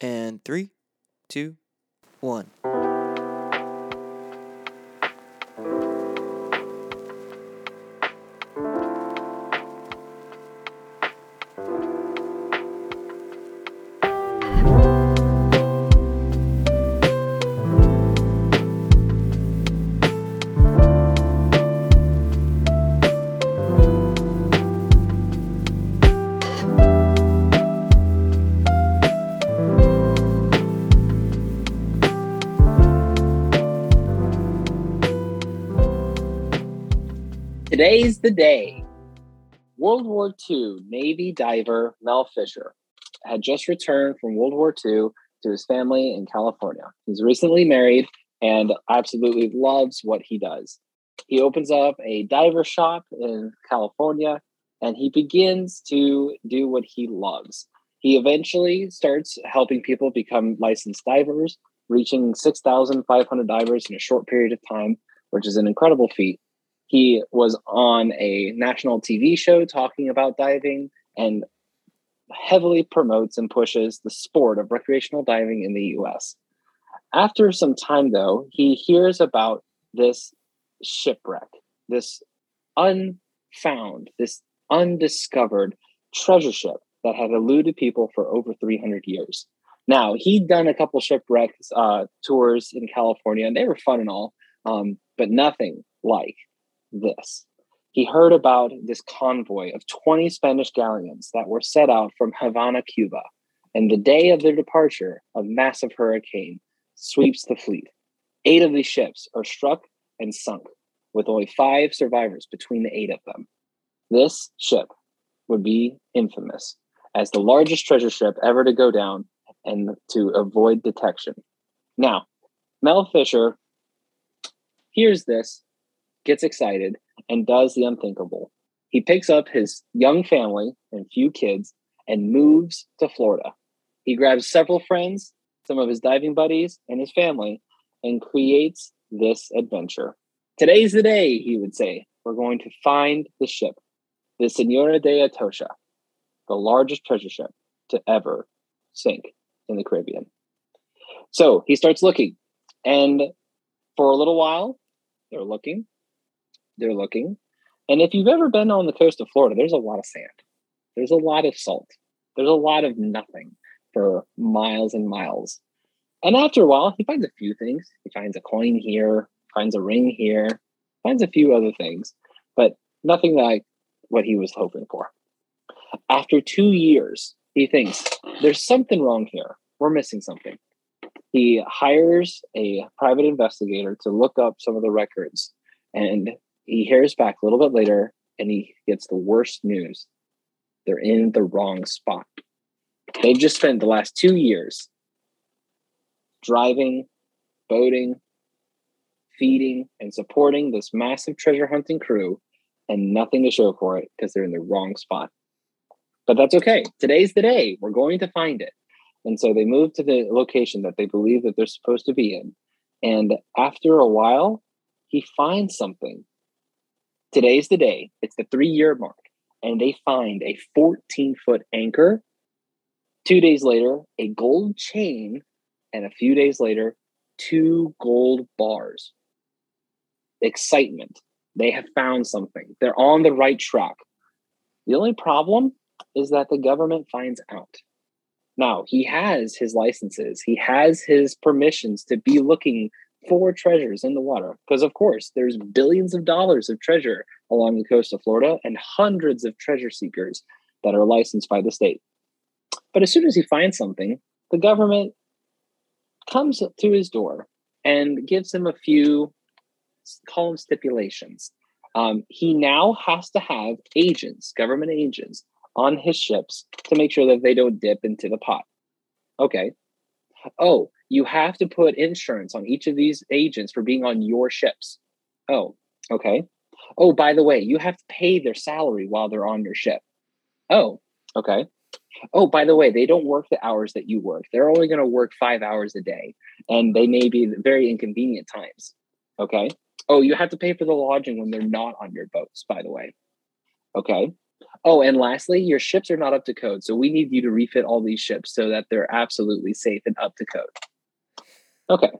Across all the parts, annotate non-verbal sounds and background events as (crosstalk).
And three, two, one. The day. World War II Navy diver Mel Fisher had just returned from World War II to his family in California. He's recently married and absolutely loves what he does. He opens up a diver shop in California and he begins to do what he loves. He eventually starts helping people become licensed divers, reaching 6,500 divers in a short period of time, which is an incredible feat. He was on a national TV show talking about diving and heavily promotes and pushes the sport of recreational diving in the US. After some time, though, he hears about this shipwreck, this unfound, this undiscovered treasure ship that had eluded people for over 300 years. Now, he'd done a couple shipwreck uh, tours in California, and they were fun and all, um, but nothing like this. He heard about this convoy of 20 Spanish galleons that were set out from Havana, Cuba. And the day of their departure, a massive hurricane sweeps the fleet. Eight of these ships are struck and sunk, with only five survivors between the eight of them. This ship would be infamous as the largest treasure ship ever to go down and to avoid detection. Now, Mel Fisher hears this gets excited, and does the unthinkable. He picks up his young family and few kids and moves to Florida. He grabs several friends, some of his diving buddies, and his family, and creates this adventure. Today's the day, he would say. We're going to find the ship, the Senora de Atocha, the largest treasure ship to ever sink in the Caribbean. So he starts looking, and for a little while, they're looking, they're looking. And if you've ever been on the coast of Florida, there's a lot of sand. There's a lot of salt. There's a lot of nothing for miles and miles. And after a while, he finds a few things. He finds a coin here, finds a ring here, finds a few other things, but nothing like what he was hoping for. After two years, he thinks there's something wrong here. We're missing something. He hires a private investigator to look up some of the records and he hears back a little bit later and he gets the worst news. They're in the wrong spot. They've just spent the last two years driving, boating, feeding, and supporting this massive treasure hunting crew and nothing to show for it because they're in the wrong spot. But that's okay. Today's the day. We're going to find it. And so they move to the location that they believe that they're supposed to be in. And after a while, he finds something Today's the day. It's the three year mark. And they find a 14 foot anchor. Two days later, a gold chain. And a few days later, two gold bars. Excitement. They have found something. They're on the right track. The only problem is that the government finds out. Now, he has his licenses, he has his permissions to be looking for treasures in the water because of course there's billions of dollars of treasure along the coast of Florida and hundreds of treasure seekers that are licensed by the state. But as soon as he finds something, the government comes to his door and gives him a few call them stipulations. Um, he now has to have agents, government agents, on his ships to make sure that they don't dip into the pot. Okay. Oh, you have to put insurance on each of these agents for being on your ships. Oh, okay. Oh, by the way, you have to pay their salary while they're on your ship. Oh, okay. Oh, by the way, they don't work the hours that you work. They're only going to work five hours a day, and they may be very inconvenient times. Okay. Oh, you have to pay for the lodging when they're not on your boats, by the way. Okay. Oh, and lastly, your ships are not up to code. So we need you to refit all these ships so that they're absolutely safe and up to code. Okay.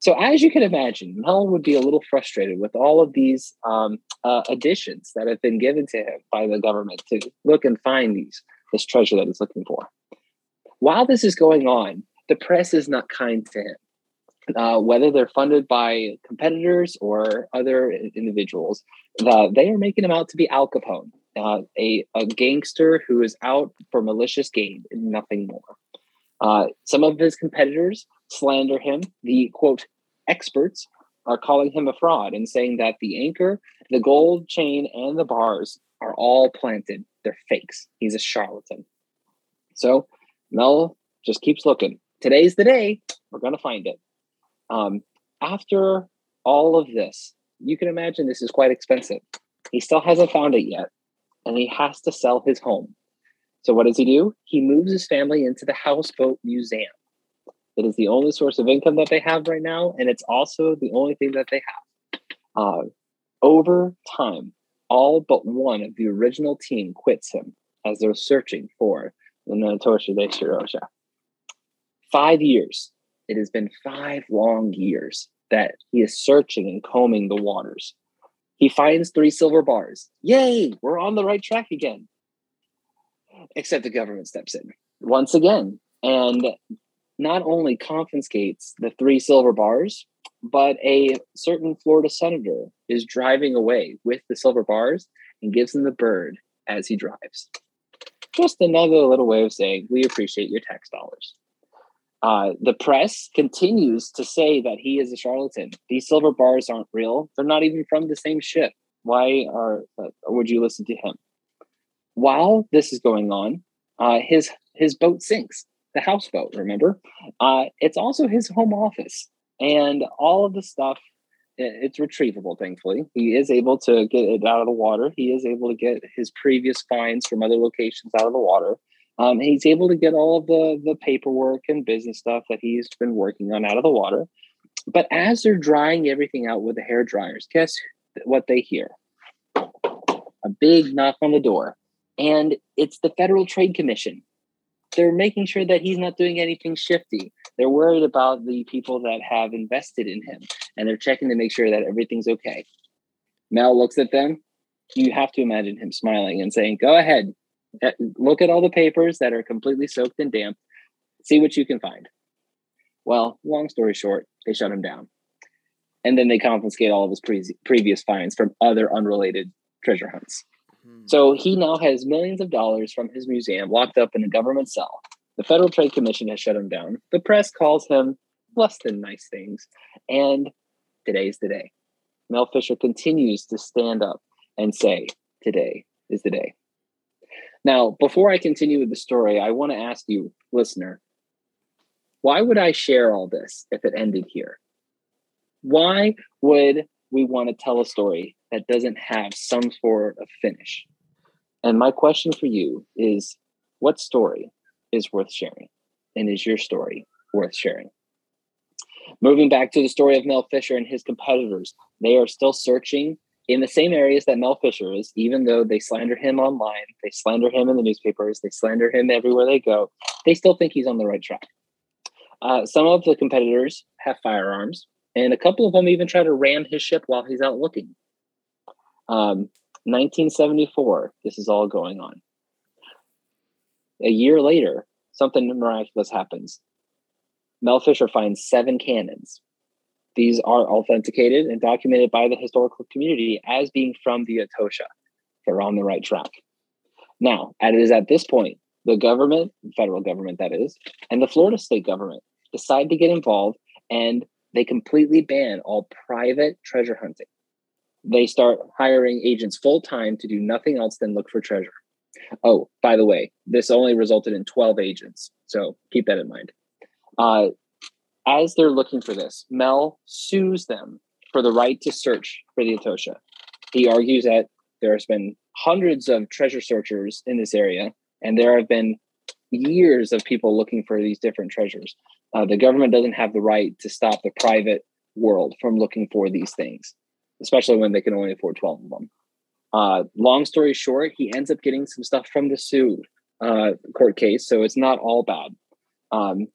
So as you can imagine, Mel would be a little frustrated with all of these um, uh, additions that have been given to him by the government to look and find these this treasure that he's looking for. While this is going on, the press is not kind to him. Uh, whether they're funded by competitors or other individuals, uh, they are making him out to be Al Capone, uh, a, a gangster who is out for malicious gain and nothing more. Uh, some of his competitors slander him. The quote experts are calling him a fraud and saying that the anchor, the gold chain, and the bars are all planted. They're fakes. He's a charlatan. So Mel just keeps looking. Today's the day. We're going to find it. Um, after all of this, you can imagine this is quite expensive. He still hasn't found it yet, and he has to sell his home. So, what does he do? He moves his family into the Houseboat Museum. It is the only source of income that they have right now, and it's also the only thing that they have. Uh, over time, all but one of the original team quits him as they're searching for the Natosha de Shirosha. Five years. It has been five long years that he is searching and combing the waters. He finds three silver bars. Yay, we're on the right track again. Except the government steps in once again and not only confiscates the three silver bars, but a certain Florida senator is driving away with the silver bars and gives him the bird as he drives. Just another little way of saying we appreciate your tax dollars. Uh, the press continues to say that he is a charlatan. These silver bars aren't real. They're not even from the same ship. Why are uh, would you listen to him? While this is going on, uh, his his boat sinks the houseboat, remember? Uh, it's also his home office and all of the stuff. It's retrievable, thankfully. He is able to get it out of the water. He is able to get his previous finds from other locations out of the water. Um, he's able to get all of the, the paperwork and business stuff that he's been working on out of the water. But as they're drying everything out with the hair dryers, guess what they hear? A big knock on the door. And it's the Federal Trade Commission they're making sure that he's not doing anything shifty. They're worried about the people that have invested in him and they're checking to make sure that everything's okay. Mel looks at them. You have to imagine him smiling and saying, Go ahead, eh, look at all the papers that are completely soaked in damp, see what you can find. Well, long story short, they shut him down. And then they confiscate all of his pre- previous finds from other unrelated treasure hunts. Hmm. So he now has millions of dollars from his museum locked up in a government cell. The Federal Trade Commission has shut him down. The press calls him less than nice things. And today's the day. Mel Fisher continues to stand up and say, Today is the day. Now, before I continue with the story, I want to ask you, listener, why would I share all this if it ended here? Why would we want to tell a story that doesn't have some sort of finish. And my question for you is what story is worth sharing? And is your story worth sharing? Moving back to the story of Mel Fisher and his competitors, they are still searching in the same areas that Mel Fisher is, even though they slander him online, they slander him in the newspapers, they slander him everywhere they go, they still think he's on the right track. Uh, some of the competitors have firearms, and a couple of them even try to ram his ship while he's out looking. Um, 1974, this is all going on. A year later, something miraculous happens. Mel Fisher finds seven cannons. These are authenticated and documented by the historical community as being from the Atocha. They're on the right track. Now, it is at this point the government, federal government that is, and the Florida state government decide to get involved and they completely ban all private treasure hunting they start hiring agents full time to do nothing else than look for treasure. Oh, by the way, this only resulted in 12 agents. So keep that in mind. Uh, as they're looking for this, Mel sues them for the right to search for the Atocha. He argues that there's been hundreds of treasure searchers in this area, and there have been years of people looking for these different treasures. Uh, the government doesn't have the right to stop the private world from looking for these things especially when they can only afford 12 of them. Uh, long story short, he ends up getting some stuff from the Sue uh, court case, so it's not all bad. Um,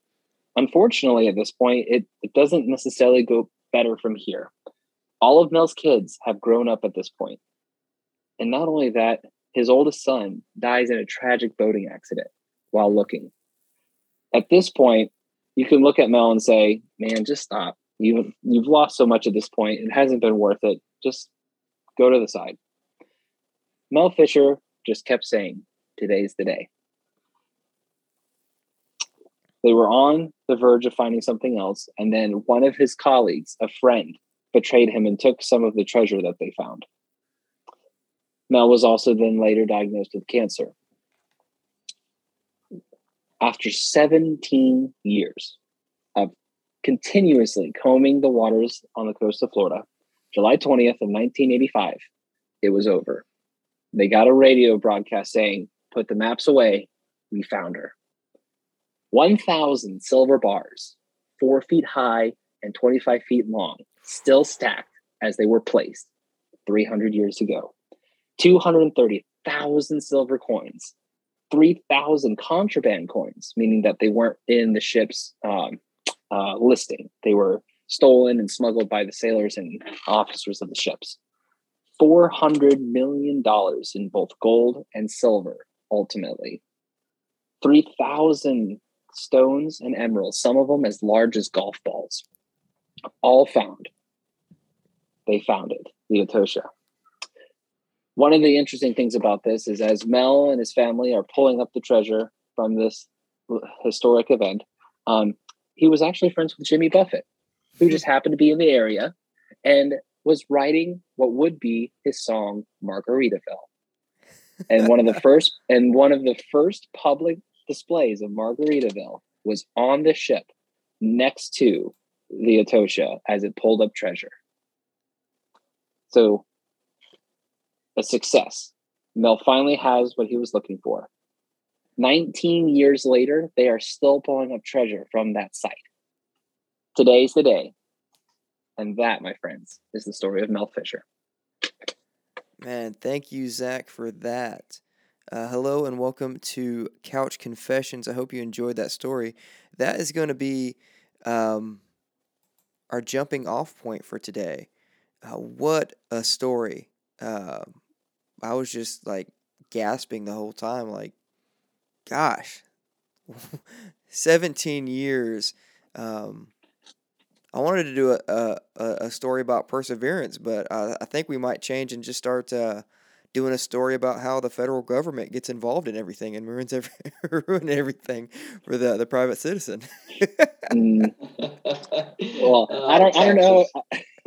unfortunately, at this point, it, it doesn't necessarily go better from here. All of Mel's kids have grown up at this point. And not only that, his oldest son dies in a tragic boating accident while looking. At this point, you can look at Mel and say, "Man, just stop. You've you've lost so much at this point. It hasn't been worth it. Just go to the side." Mel Fisher just kept saying, "Today's the day." They were on the verge of finding something else, and then one of his colleagues, a friend, betrayed him and took some of the treasure that they found. Mel was also then later diagnosed with cancer. After 17 years of continuously combing the waters on the coast of Florida, July 20th of 1985, it was over. They got a radio broadcast saying, Put the maps away. We found her. 1,000 silver bars, four feet high and 25 feet long, still stacked as they were placed 300 years ago. 230,000 silver coins, 3,000 contraband coins, meaning that they weren't in the ship's um, uh, listing. They were stolen and smuggled by the sailors and officers of the ships. $400 million in both gold and silver, ultimately. 3,000 stones and emeralds, some of them as large as golf balls, all found. They found it, the Atocha. One of the interesting things about this is as Mel and his family are pulling up the treasure from this historic event, um, he was actually friends with Jimmy Buffett, who just happened to be in the area and was writing what would be his song Margaritaville. And one of the (laughs) first and one of the first public displays of Margaritaville was on the ship next to the Atocha as it pulled up treasure. So, a success. Mel finally has what he was looking for. 19 years later, they are still pulling up treasure from that site. Today's the day. And that, my friends, is the story of Mel Fisher. Man, thank you, Zach, for that. Uh, hello and welcome to Couch Confessions. I hope you enjoyed that story. That is going to be um, our jumping off point for today. Uh, what a story! Uh, I was just like gasping the whole time, like, gosh, (laughs) 17 years. Um, I wanted to do a, a, a story about perseverance, but I, I think we might change and just start uh, doing a story about how the federal government gets involved in everything and ruins every, (laughs) ruin everything for the, the private citizen. (laughs) mm. Well, uh, I don't I don't know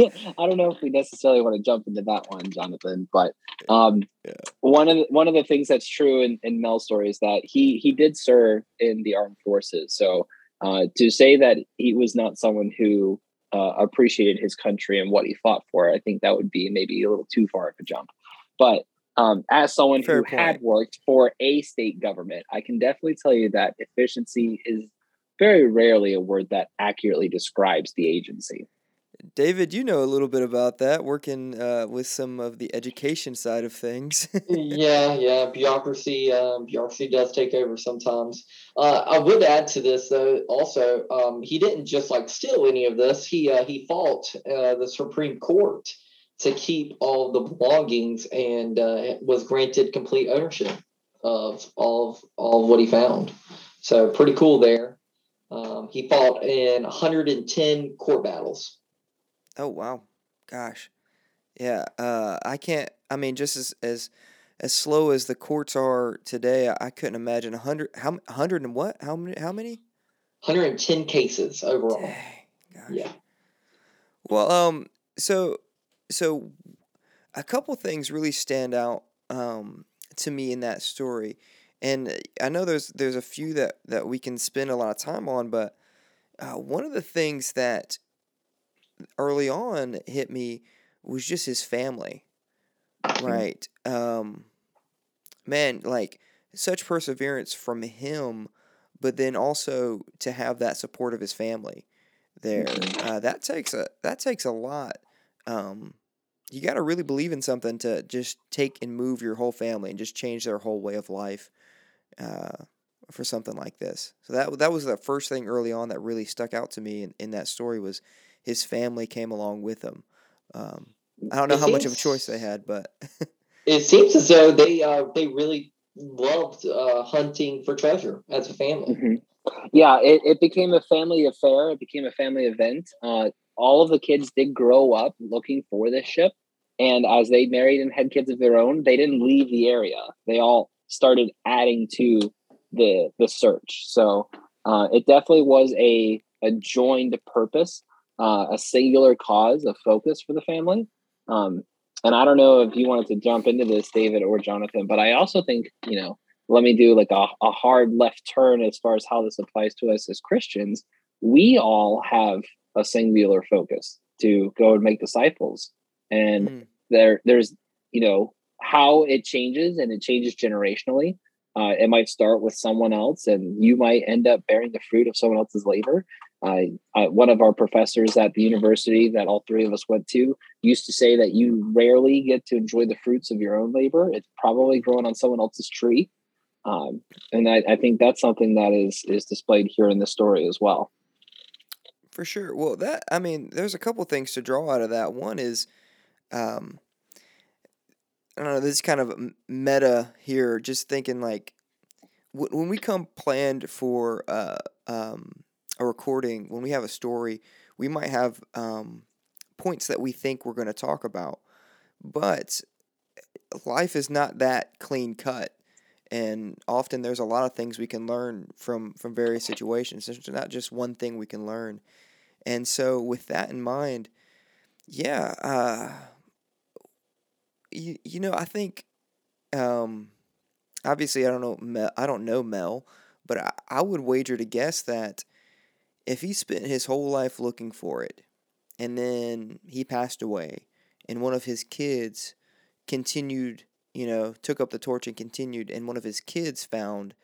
(laughs) I don't know if we necessarily want to jump into that one, Jonathan, but um, yeah. one of the, one of the things that's true in, in Mel's story is that he he did serve in the armed forces. So uh, to say that he was not someone who uh, appreciated his country and what he fought for, I think that would be maybe a little too far of a jump. But um, as someone Fair who point. had worked for a state government, I can definitely tell you that efficiency is very rarely a word that accurately describes the agency. David, you know a little bit about that, working uh, with some of the education side of things. (laughs) yeah, yeah, bureaucracy, um, bureaucracy does take over sometimes. Uh, I would add to this though, also, um, he didn't just like steal any of this. He uh, he fought uh, the Supreme Court to keep all the belongings and uh, was granted complete ownership of all of all of what he found. So pretty cool there. Um, he fought in 110 court battles. Oh wow, gosh, yeah. Uh, I can't. I mean, just as as as slow as the courts are today, I, couldn't imagine a hundred. How hundred and what? How many? How many? 110 cases overall. Dang, yeah. Well, um, so so a couple things really stand out um, to me in that story, and I know there's there's a few that that we can spend a lot of time on, but uh, one of the things that early on hit me was just his family, right? Um, man, like such perseverance from him, but then also to have that support of his family there. (laughs) Uh, that takes a that takes a lot. Um, you got to really believe in something to just take and move your whole family and just change their whole way of life uh, for something like this. So that that was the first thing early on that really stuck out to me in, in that story was his family came along with him. Um, I don't know It how much of a choice they had, but (laughs) It seems as though they uh, they really loved uh, hunting for treasure as a family. Mhm. Yeah, it, it became a family affair. It became a family event. Uh, all of the kids did grow up looking for this ship. And as they married and had kids of their own, they didn't leave the area. They all started adding to the the search. So uh, it definitely was a, a joined purpose, uh, a singular cause, a focus for the family. Um, and I don't know if you wanted to jump into this, David or Jonathan, but I also think, you know, let me do like a, a hard left turn as far as how this applies to us as Christians. We all have a singular focus to go and make disciples. And Mm. there there's, you know, how it changes and it changes generationally. Uh, it might start with someone else, and you might end up bearing the fruit of someone else's labor. I, I, one of our professors at the university that all three of us went to used to say that you rarely get to enjoy the fruits of your own labor. It's probably growing on someone else's tree. Um, and I, I think that's something that is is displayed here in this story as well. For sure. Well, that I mean, there's a couple things to draw out of that. One is, um, I don't know. This is kind of meta here. Just thinking like, when we come planned for uh, um, a recording, when we have a story, we might have um, points that we think we're going to talk about, but life is not that clean cut. And often there's a lot of things we can learn from from various situations. There's not just one thing we can learn. And so, with that in mind, yeah, uh, you, you know, I think, um, obviously, I don't know, Mel, I don't know Mel, but I, I would wager to guess that if he spent his whole life looking for it, and then he passed away, and one of his kids continued, you know, took up the torch and continued, and one of his kids found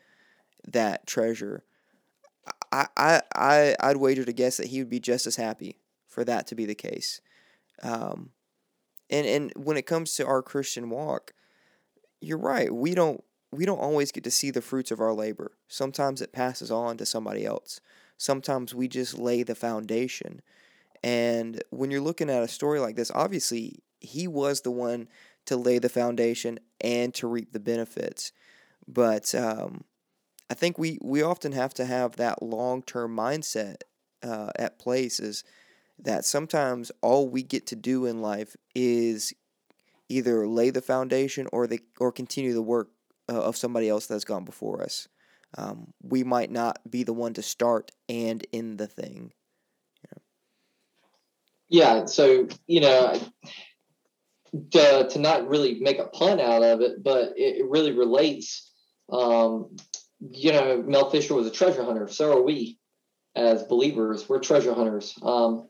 that treasure. I, I, I, I'd wager to guess that he would be just as happy for that to be the case. Um, and and when it comes to our Christian walk, you're right. We don't we don't always get to see the fruits of our labor. Sometimes it passes on to somebody else. Sometimes we just lay the foundation. And when you're looking at a story like this, obviously he was the one to lay the foundation and to reap the benefits. But um, I think we, we often have to have that long term mindset uh, at place is that sometimes all we get to do in life is either lay the foundation or the or continue the work uh, of somebody else that's gone before us. Um, we might not be the one to start and end the thing. Yeah, yeah so you know, to, to not really make a pun out of it, but it, it really relates. Um, you know, Mel Fisher was a treasure hunter. So are we, as believers. We're treasure hunters. Um,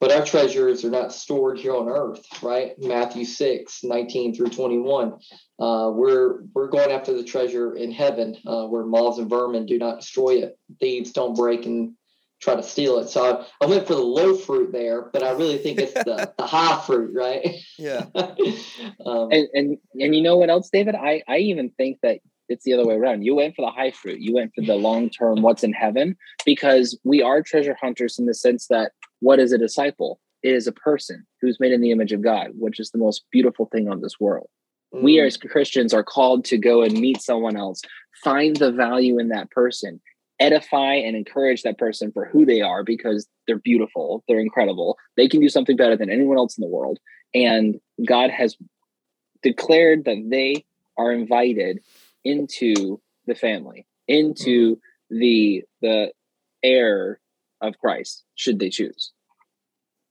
but our treasures are not stored here on earth, right? Matthew 6, 19 through 21. Uh, we're we're going after the treasure in heaven, uh, where moths and vermin do not destroy it, thieves don't break and try to steal it. So I, I went for the low fruit there, but I really think it's the, (laughs) the high fruit, right? Yeah. (laughs) um, And and and you know what else, David? I I even think that it's the other way around. You went for the high fruit. You went for the long term. What's in heaven? Because we are treasure hunters in the sense that what is a disciple? It is a person who's made in the image of God, which is the most beautiful thing on this world. we mm, as Christians are called to go and meet someone else, find the value in that person, edify and encourage that person for who they are because they're beautiful, they're incredible, they can do something better than anyone else in the world. And God has declared that they are invited into the family, into the the heir of Christ, should they choose.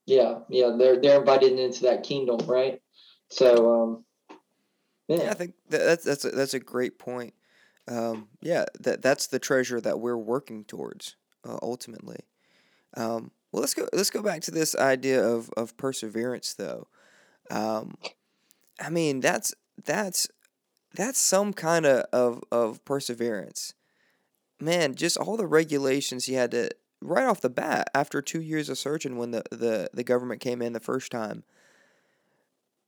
yeah, yeah, they're they're invited into that kingdom, right? So, um, Yeah, I think that, that's that's a, that's a great point. Um, yeah, that that's the treasure that we're working towards uh, ultimately. Um, well, let's go let's go back to this idea of of perseverance, though. Um, I mean, that's that's that's some kind of, of of perseverance. Man, just all the regulations he had to right off the bat after two years of searching when the, the, the government came in the first time.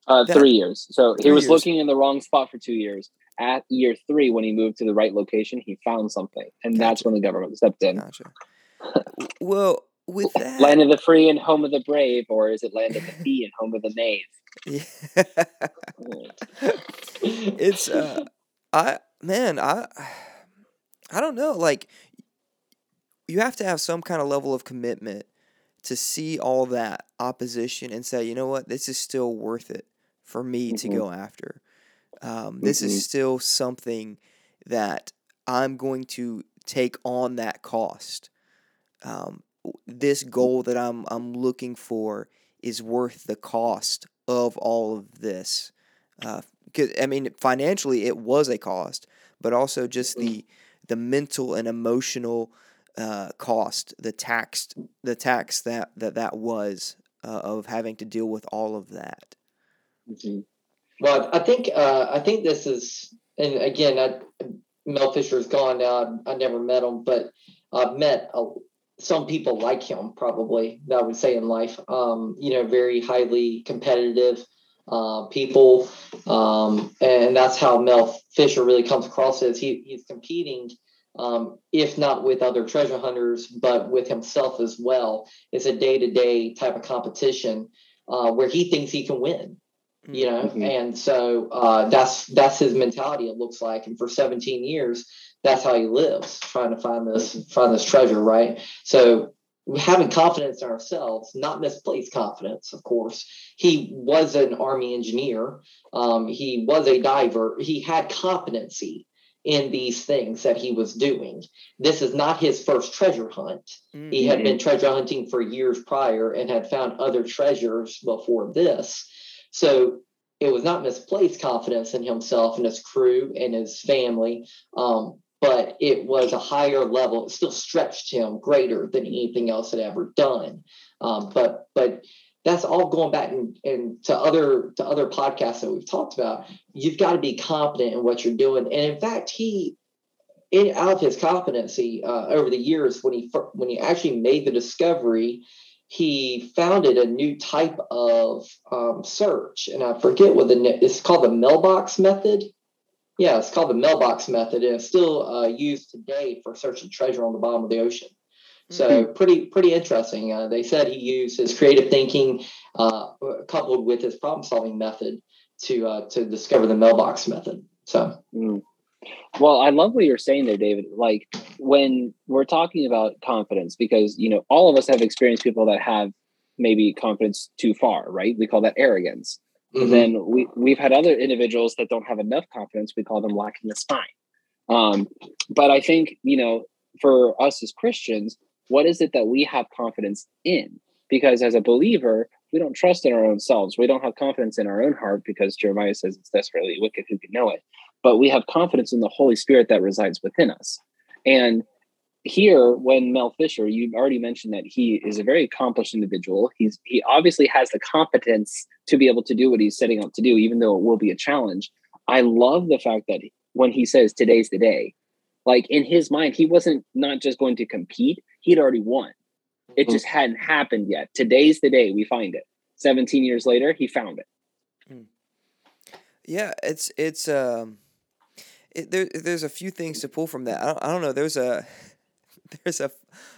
Uh, That- three years. So he was years. looking in the wrong spot for two years. At year three, when he moved to the right location, he found something, and that's when the government stepped in. Gotcha. well, with (laughs) that, Land of the free and home of the brave, or is it land of the fee and home of the knave? (laughs) yeah. (laughs) it's uh i man i (sighs) i don't know like you have to have some kind of level of commitment to see all that opposition and say you know what? This is still worth it for me to Mhm. go after. Um, this Mhm. is still something that i'm going to take on that cost. Um, this goal that i'm i'm looking for is worth the cost of all of this. Because I mean financially it was a cost, but also just the the mental and emotional uh, cost, the taxed the tax that that that was uh, of having to deal with all of that. Mhm. Well, I think uh, I think this is, and again, I, Mel Fisher's gone now. I never met him, but I've met uh, some people like him, probably that I would say in life. Um, you know, very highly competitive uh, people, um, and that's how Mel Fisher really comes across. Is he he's competing. Um, if not with other treasure hunters, but with himself as well. It's a day to day type of competition uh, where he thinks he can win you know? Mhm. and so uh, that's that's his mentality it looks like. And for 17 years that's how he lives trying to find this find this treasure right? So having confidence in ourselves not misplaced confidence of course. He was an army engineer. Um, he was a diver. He had competency in these things that he was doing this is not his first treasure hunt Mm. he had been treasure hunting for years prior and had found other treasures before this. So it was not misplaced confidence in himself and his crew and his family, um, but it was a higher level. It still stretched him greater than anything else had ever done. Um, but but that's all going back and, and to other to other podcasts that we've talked about. You've got to be confident in what you're doing. And in fact, he in, out of his competency uh, over the years when he when he actually made the discovery he founded a new type of um, search and i forget what the it's called the mailbox method yeah it's called the mailbox method and it's still uh, used today for searching treasure on the bottom of the ocean so pretty pretty interesting uh, they said he used his creative thinking uh, coupled with his problem solving method to uh, to discover the mailbox method so Mm. Well, I love what you're saying there, David. Like when we're talking about confidence, because you know all of us have experienced people that have maybe confidence too far, right? We call that arrogance. mhm. Then we we've had other individuals that don't have enough confidence. We call them lacking the spine. Um, but I think you know, for us as Christians, what is it that we have confidence in? Because as a believer, we don't trust in our own selves. We don't have confidence in our own heart because Jeremiah says it's desperately wicked who can know it. But we have confidence in the Holy Spirit that resides within us. And here, when Mel Fisher, you already mentioned that he is a very accomplished individual. He's he obviously has the competence to be able to do what he's setting out to do, even though it will be a challenge. I love the fact that when he says today's the day, like in his mind, he wasn't not just going to compete, he'd already won. It Mhm. just hadn't happened yet. Today's the day we find it. 17 years later, he found it. Yeah, it's it's um, it, there there's a few things to pull from that. I don't, I don't know. There's a (laughs) there's a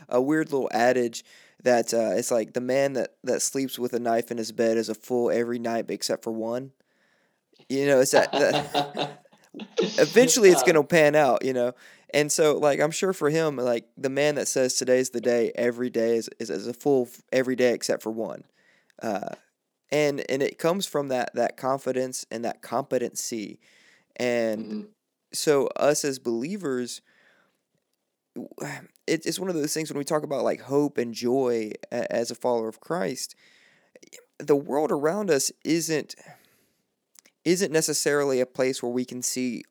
a weird little adage that uh, it's like the man that that sleeps with a knife in his bed is a fool every night except for one. You know, it's that, that (laughs) (laughs) eventually it's gonna pan out. You know, and so like I'm sure for him, like the man that says today's the day every day is is, is a fool f- every day except for one. Uh, and and it comes from that that confidence and that competency and Mhm. so us as believers (sighs) it, it's one of those things when we talk about like hope and joy a- as a follower of christ the world around us isn't isn't necessarily a place where we can see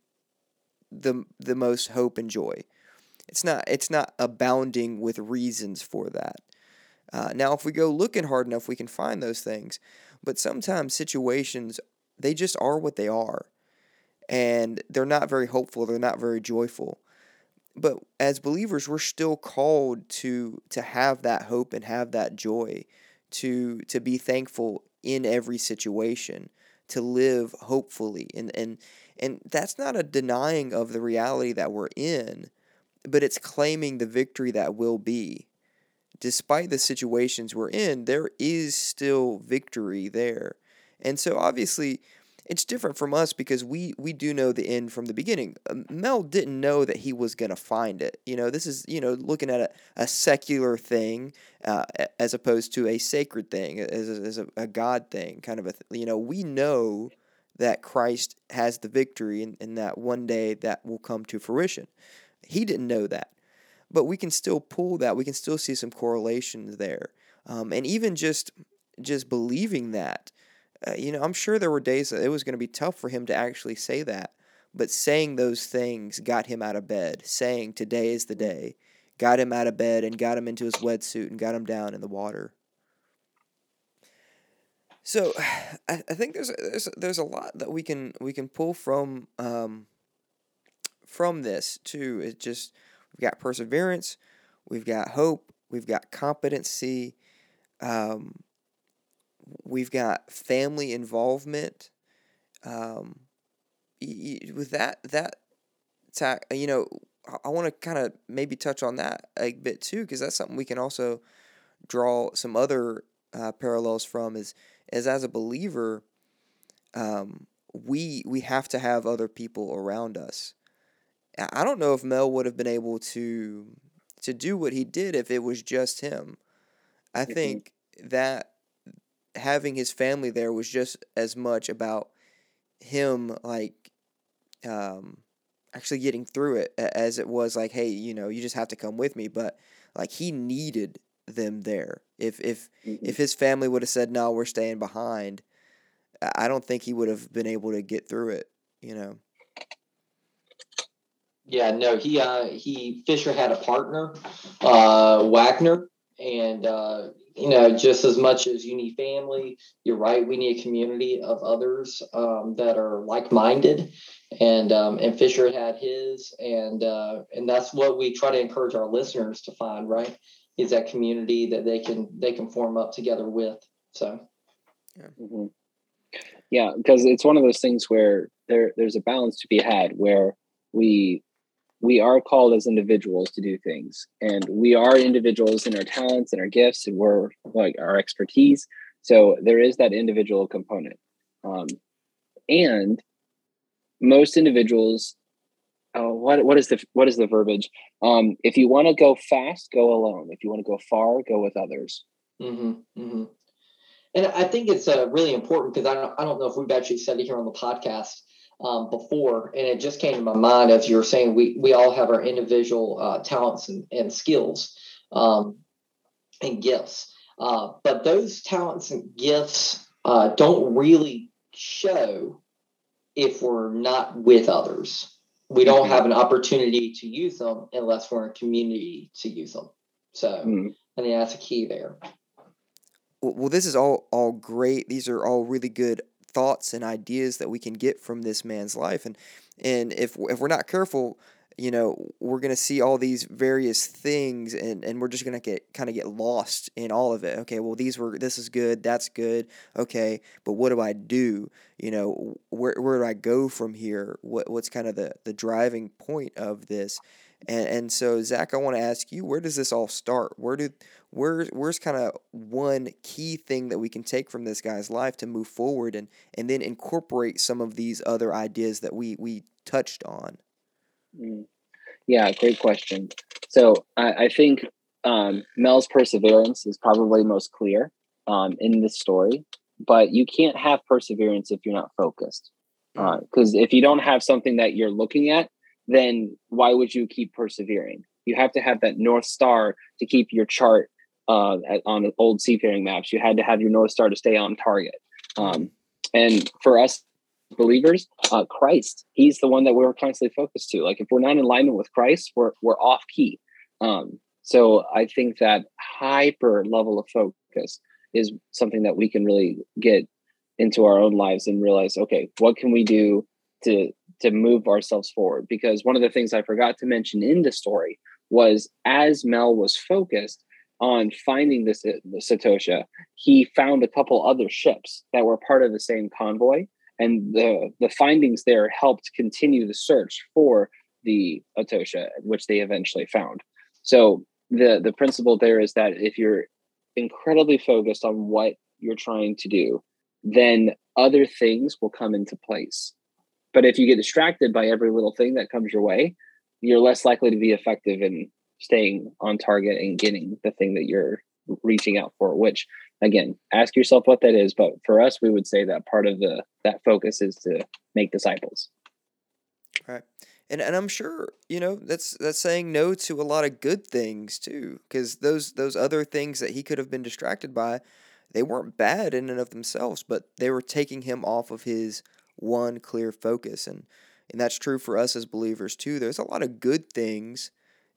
the the most hope and joy. It's not it's not abounding with reasons for that. Uh, now if we go looking hard enough we can find those things but sometimes situations they just are what they are. And they're not very hopeful they're not very joyful. But as believers we're still called to to have that hope and have that joy to to be thankful in every situation to live hopefully and and and that's not a denying of the reality that we're in but it's claiming the victory that will be. Despite the situations we're in there is still victory there. And so obviously it's different from us because we we do know the end from the beginning. Um, Mel didn't know that he was going to find it. You know, this is you know looking at a, a secular thing uh, as opposed to a sacred thing, as a, as a, a God thing, kind of a th- you know we know that Christ has the victory and, and that one day that will come to fruition. He didn't know that, but we can still pull that. We can still see some correlations there, um, and even just just believing that uh, you know, I'm sure there were days that it was going to be tough for him to actually say that, but saying those things got him out of bed. Saying today is the day got him out of bed and got him into his wetsuit and got him down in the water. So, (sighs) I, I think there's there's there's a lot that we can we can pull from um, from this too. It just we've got perseverance, we've got hope, we've got competency. Um, we've got family involvement. Um, with that that tack, you know, I want to kind of maybe touch on that a bit too, because that's something we can also draw some other uh, parallels from. Is is as a believer, um, we we have to have other people around us. I don't know if Mel would have been able to to do what he did if it was just him. I mm-hmm. think that having his family there was just as much about him like um actually getting through it as it was like hey you know you just have to come with me but like he needed them there if if mm-hmm. if his family would have said no we're staying behind i don't think he would have been able to get through it you know yeah no he uh he fisher had a partner uh wagner and uh you know, just as much as you need family, you're right. We need a community of others um, that are like-minded, and um, and Fisher had his, and uh, and that's what we try to encourage our listeners to find. Right, is that community that they can they can form up together with. So, yeah, mm-hmm. yeah, because it's one of those things where there there's a balance to be had where we we are called as individuals to do things. And we are individuals in our talents and our gifts and we're like our expertise. So there is that individual component. Um, and most individuals oh, what what is the what is the verbiage? Um, if you want to go fast go alone. If you want to go far go with others. Mm-hmm, mm-hmm. and i think it's uh, really important because I don't, I don't know if we've actually said it here on the podcast um, before, and it just came to my mind as you were saying, we, we all have our individual uh, talents and, and skills um, and gifts. Uh, but those talents and gifts uh, don't really show if we're not with others. We don't mm-hmm. have an opportunity to use them unless we're in a community to use them. So mm-hmm. I think that's a key there. Well, this is all all great. These are all really good thoughts and ideas that we can get from this man's life. And and if if we're not careful you know we're going to see all these various things and and we're just going to get kind of get lost in all of it. Okay well these were this is good that's good okay but what do i do? You know where where do i go from here? What what's kind of the the driving point of this? And and so Zach, I want to ask you, where does this all start? Where do where where's kind of one key thing that we can take from this guy's life to move forward and and then incorporate some of these other ideas that we we touched on? Mm. Yeah, great question. So I, I think um, Mel's perseverance is probably most clear um, in this story, but you can't have perseverance if you're not focused. Because mm. uh, if you don't have something that you're looking at, then why would you keep persevering? You have to have that North Star to keep your chart uh, on old seafaring maps. You had to have your North Star to stay on target. Um, and for us believers, uh, Christ, He's the one that we're constantly focused to. Like if we're not in alignment with Christ, we're we're off key. Um, so I think that hyper level of focus is something that we can really get into our own lives and realize, okay, what can we do to to move ourselves forward because one of the things I forgot to mention in the story was as Mel was focused on finding this uh, the Setosha, he found a couple other ships that were part of the same convoy and the the findings there helped continue the search for the Atocha, which they eventually found. So the the principle there is that if you're incredibly focused on what you're trying to do, then other things will come into place. But if you get distracted by every little thing that comes your way, you're less likely to be effective in staying on target and getting the thing that you're reaching out for which again ask yourself what that is but for us we would say that part of the that focus is to make disciples. Right. And and I'm sure you know that's that's saying no to a lot of good things too because those those other things that he could have been distracted by they weren't bad in and of themselves but they were taking him off of his one clear focus. And and that's true for us as believers too. There's a lot of good things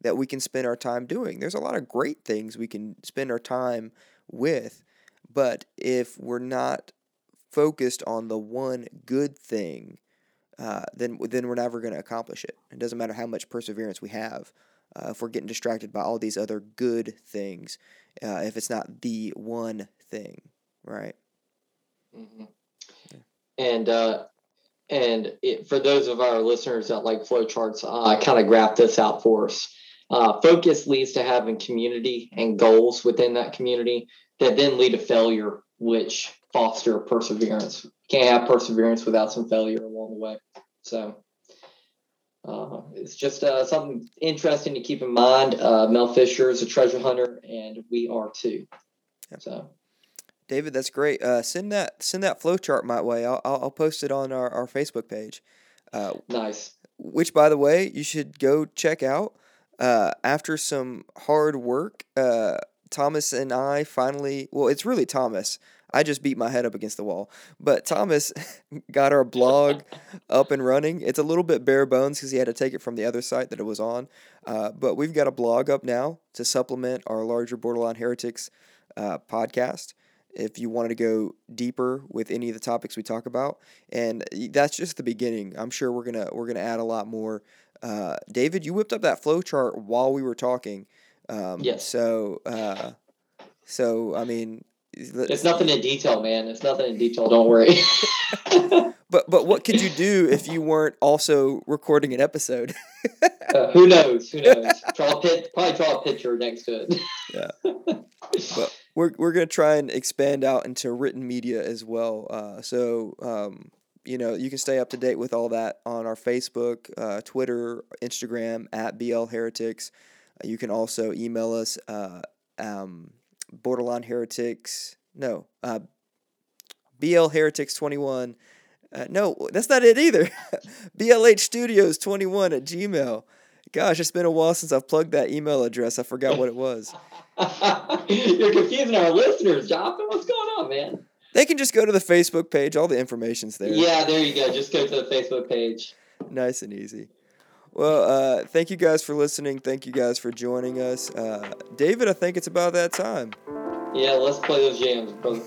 that we can spend our time doing. There's a lot of great things we can spend our time with, but if we're not focused on the one good thing, uh, then then we're never going to accomplish it. It doesn't matter how much perseverance we have. Uh, if we're getting distracted by all these other good things, uh, if it's not the one thing, right? Mm-hmm. Yeah. And uh, and it, for those of our listeners that like flowcharts, I kind of graphed this out for us. Uh, focus leads to having community and goals within that community that then lead to failure, which foster perseverance. Can't have perseverance without some failure along the way. So uh, it's just uh, something interesting to keep in mind. Uh, Mel Fisher is a treasure hunter, and we are too. So. David, that's great. Uh, send that send that flow chart my way. I'll, I'll post it on our, our Facebook page. Uh, nice. Which, by the way, you should go check out. Uh, after some hard work, uh, Thomas and I finally, well, it's really Thomas. I just beat my head up against the wall. But Thomas (laughs) got our blog up and running. It's a little bit bare bones because he had to take it from the other site that it was on. Uh, but we've got a blog up now to supplement our larger Borderline Heretics uh, podcast if you wanted to go deeper with any of the topics we talk about and that's just the beginning i'm sure we're gonna we're gonna add a lot more uh, David, you whipped up that flow chart while we were talking. Um, yes. So, uh, so I mean, it's nothing in detail, man. It's nothing in detail. Don't worry. (laughs) but but what could you do if you weren't also recording an episode? uh, who knows? Who knows? (laughs) Draw a pit, probably draw a picture next to it. yeah. (laughs) But we're we're gonna try and expand out into written media as well. Uh, so um, you know, you can stay up to date with all that on our Facebook, uh, Twitter, Instagram at BL Heretics. Uh, you can also email us, uh, um, Borderline Heretics. No, uh, BL Heretics 21. Uh, no, that's not it either. (laughs) BLH Studios 21 at Gmail. Gosh, it's been a while since I've plugged that email address. I forgot what it was. (laughs) You're confusing our listeners, Jonathan. What's going on, man? They can just go to the Facebook page. All the information's there. Yeah, there you go. Just go to the Facebook page. Nice and easy. Well, uh, thank you guys for listening. Thank you guys for joining us. Uh, David, I think it's about that time. Yeah, let's play those jams, brother.